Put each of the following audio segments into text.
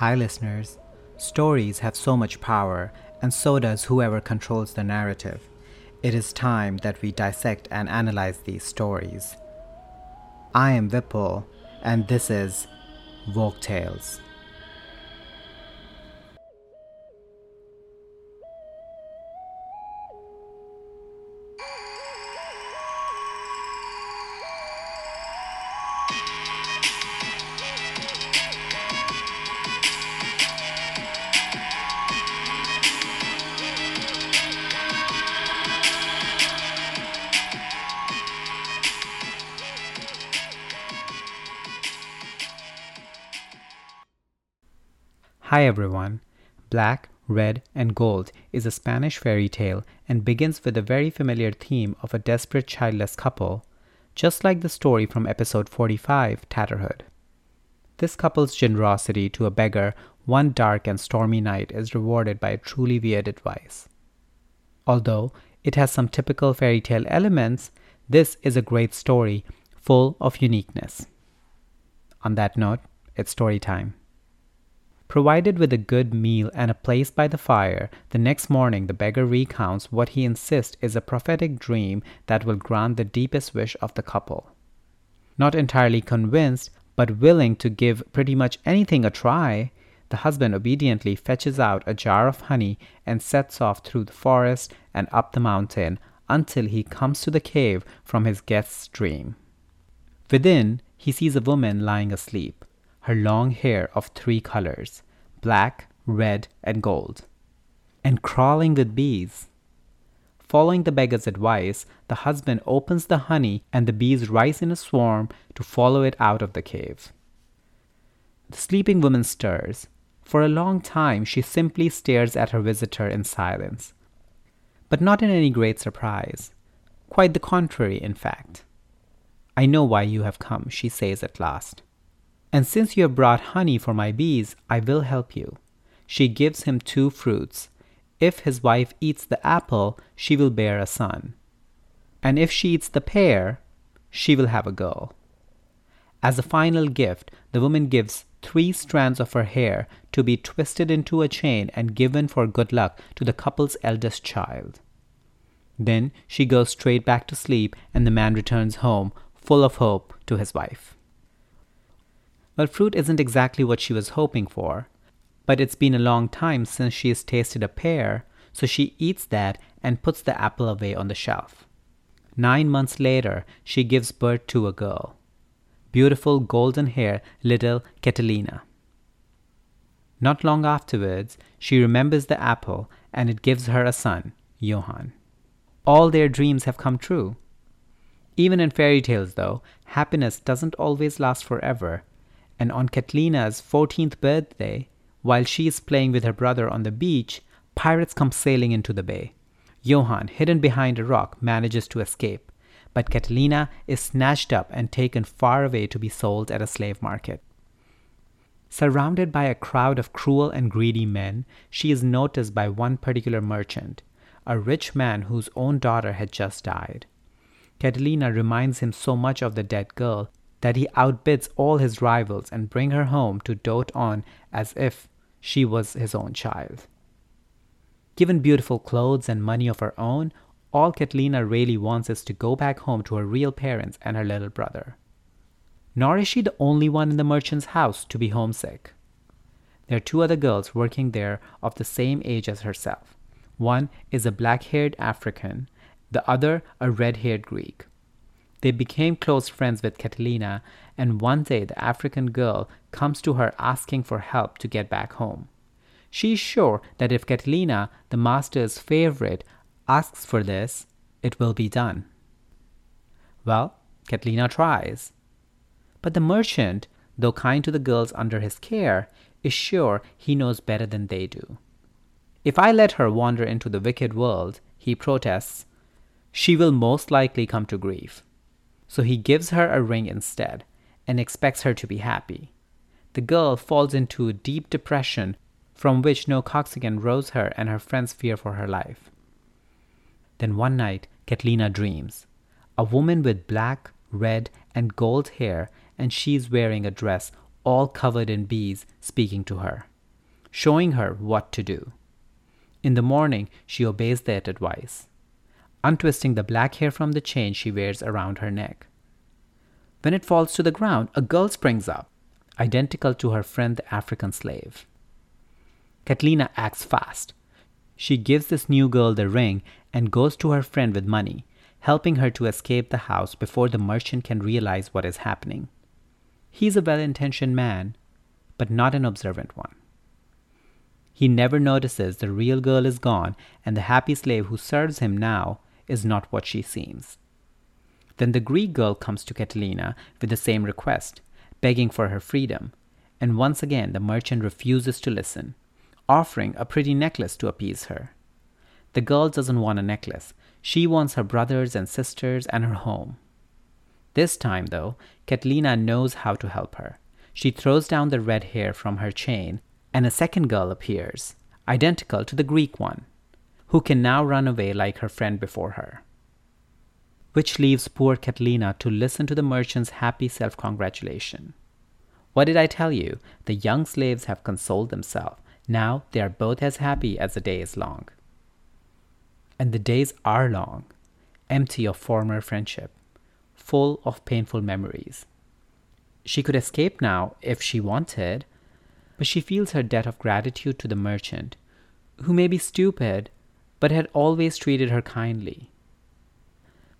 Hi, listeners. Stories have so much power, and so does whoever controls the narrative. It is time that we dissect and analyze these stories. I am Vipul, and this is Woke Tales. Hi everyone. Black, Red, and Gold is a Spanish fairy tale and begins with a very familiar theme of a desperate childless couple, just like the story from episode 45, Tatterhood. This couple's generosity to a beggar one dark and stormy night is rewarded by a truly weird advice. Although it has some typical fairy tale elements, this is a great story full of uniqueness. On that note, it's story time. Provided with a good meal and a place by the fire, the next morning the beggar recounts what he insists is a prophetic dream that will grant the deepest wish of the couple. Not entirely convinced, but willing to give pretty much anything a try, the husband obediently fetches out a jar of honey and sets off through the forest and up the mountain until he comes to the cave from his guest's dream. Within, he sees a woman lying asleep her long hair of three colors black, red, and gold, and crawling with bees. Following the beggar's advice, the husband opens the honey and the bees rise in a swarm to follow it out of the cave. The sleeping woman stirs. For a long time, she simply stares at her visitor in silence. But not in any great surprise. Quite the contrary, in fact. I know why you have come, she says at last. And since you have brought honey for my bees, I will help you. She gives him two fruits. If his wife eats the apple, she will bear a son. And if she eats the pear, she will have a girl. As a final gift, the woman gives three strands of her hair to be twisted into a chain and given for good luck to the couple's eldest child. Then she goes straight back to sleep, and the man returns home, full of hope, to his wife. Well, fruit isn't exactly what she was hoping for, but it's been a long time since she has tasted a pear, so she eats that and puts the apple away on the shelf. Nine months later, she gives birth to a girl. Beautiful golden hair little Catalina. Not long afterwards, she remembers the apple and it gives her a son, Johann. All their dreams have come true. Even in fairy tales, though, happiness doesn't always last forever, and on Catalina's 14th birthday, while she is playing with her brother on the beach, pirates come sailing into the bay. Johann, hidden behind a rock, manages to escape, but Catalina is snatched up and taken far away to be sold at a slave market. Surrounded by a crowd of cruel and greedy men, she is noticed by one particular merchant, a rich man whose own daughter had just died. Catalina reminds him so much of the dead girl that he outbids all his rivals and bring her home to dote on as if she was his own child. Given beautiful clothes and money of her own, all Catalina really wants is to go back home to her real parents and her little brother. Nor is she the only one in the merchant's house to be homesick. There are two other girls working there of the same age as herself. One is a black haired African, the other a red haired Greek. They became close friends with Catalina, and one day the African girl comes to her asking for help to get back home. She is sure that if Catalina, the master's favorite, asks for this, it will be done. Well, Catalina tries. But the merchant, though kind to the girls under his care, is sure he knows better than they do. If I let her wander into the wicked world, he protests, she will most likely come to grief so he gives her a ring instead and expects her to be happy. The girl falls into a deep depression from which no coxswain rows her and her friends fear for her life. Then one night, Catalina dreams. A woman with black, red, and gold hair, and she's wearing a dress all covered in bees, speaking to her. showing her what to do. In the morning, she obeys that advice, untwisting the black hair from the chain she wears around her neck. When it falls to the ground, a girl springs up, identical to her friend the African slave. Catalina acts fast. She gives this new girl the ring and goes to her friend with money, helping her to escape the house before the merchant can realize what is happening. He's a well intentioned man, but not an observant one. He never notices the real girl is gone and the happy slave who serves him now is not what she seems. Then the Greek girl comes to Catalina with the same request, begging for her freedom, and once again the merchant refuses to listen, offering a pretty necklace to appease her. The girl doesn't want a necklace, she wants her brothers and sisters and her home. This time, though, Catalina knows how to help her. She throws down the red hair from her chain and a second girl appears, identical to the Greek one, who can now run away like her friend before her. Which leaves poor Catalina to listen to the merchant's happy self congratulation. What did I tell you? The young slaves have consoled themselves. Now they are both as happy as the day is long. And the days are long, empty of former friendship, full of painful memories. She could escape now if she wanted, but she feels her debt of gratitude to the merchant, who may be stupid, but had always treated her kindly.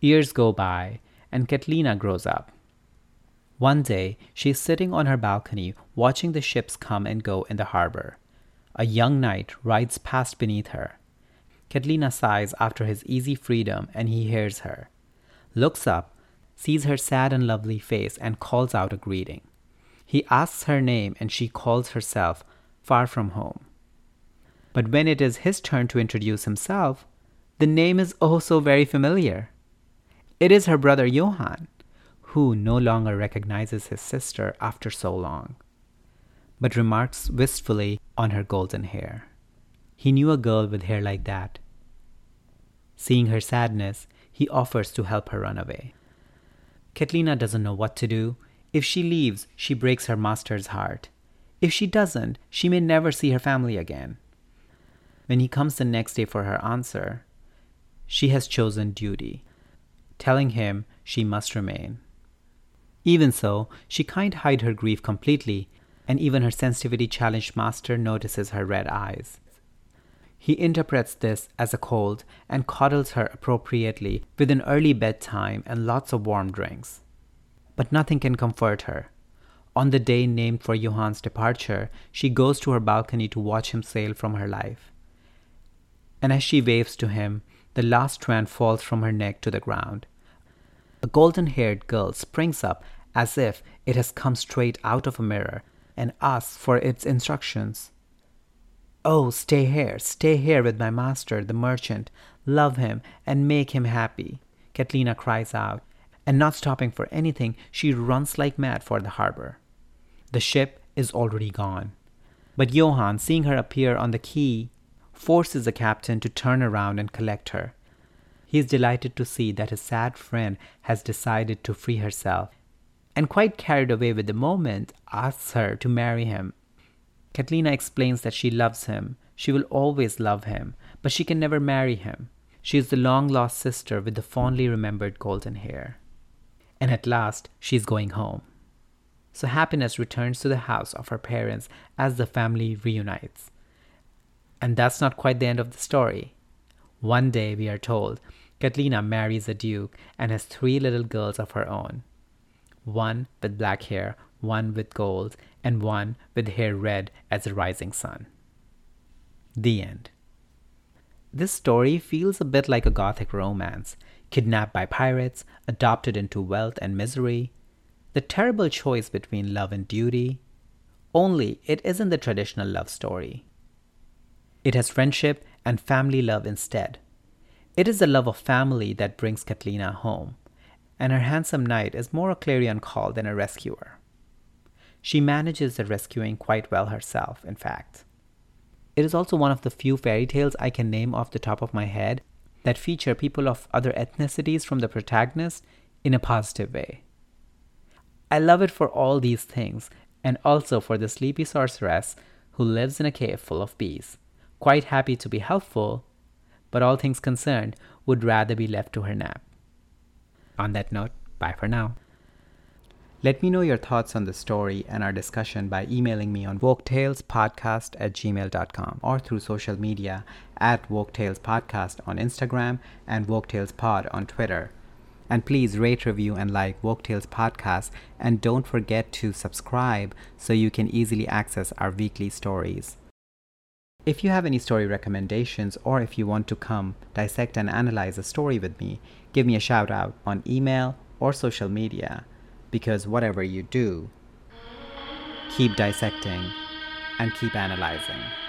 Years go by, and Catalina grows up. One day, she is sitting on her balcony watching the ships come and go in the harbor. A young knight rides past beneath her. Catalina sighs after his easy freedom, and he hears her, looks up, sees her sad and lovely face, and calls out a greeting. He asks her name and she calls herself Far From Home. But when it is his turn to introduce himself, the name is also very familiar. It is her brother Johann, who no longer recognizes his sister after so long, but remarks wistfully on her golden hair. He knew a girl with hair like that. Seeing her sadness, he offers to help her run away. Catalina doesn't know what to do if she leaves, she breaks her master's heart. If she doesn't, she may never see her family again. When he comes the next day for her answer, she has chosen duty, telling him she must remain. Even so, she can't hide her grief completely, and even her sensitivity challenged master notices her red eyes. He interprets this as a cold and coddles her appropriately with an early bedtime and lots of warm drinks but nothing can comfort her. On the day named for Johann's departure, she goes to her balcony to watch him sail from her life. And as she waves to him, the last strand falls from her neck to the ground. A golden haired girl springs up as if it has come straight out of a mirror and asks for its instructions. Oh, stay here, stay here with my master, the merchant. Love him and make him happy. Catalina cries out, and not stopping for anything, she runs like mad for the harbor. The ship is already gone. But Johann, seeing her appear on the quay, forces the captain to turn around and collect her. He is delighted to see that his sad friend has decided to free herself, and quite carried away with the moment, asks her to marry him. Catalina explains that she loves him, she will always love him, but she can never marry him. She is the long lost sister with the fondly remembered golden hair and at last she is going home. So happiness returns to the house of her parents as the family reunites. And that's not quite the end of the story. One day, we are told, Catalina marries a duke and has three little girls of her own one with black hair, one with gold, and one with hair red as the rising sun. The end. This story feels a bit like a gothic romance, kidnapped by pirates, adopted into wealth and misery, the terrible choice between love and duty. Only it isn't the traditional love story. It has friendship and family love instead. It is the love of family that brings Catalina home, and her handsome knight is more a clarion call than a rescuer. She manages the rescuing quite well herself, in fact. It is also one of the few fairy tales I can name off the top of my head that feature people of other ethnicities from the protagonist in a positive way. I love it for all these things, and also for the sleepy sorceress who lives in a cave full of bees, quite happy to be helpful, but all things concerned would rather be left to her nap. On that note, bye for now. Let me know your thoughts on the story and our discussion by emailing me on woketalespodcast at gmail.com or through social media at woketalespodcast on Instagram and woketalespod on Twitter. And please rate, review, and like Woke Tales Podcast. And don't forget to subscribe so you can easily access our weekly stories. If you have any story recommendations or if you want to come dissect and analyze a story with me, give me a shout out on email or social media because whatever you do, keep dissecting and keep analyzing.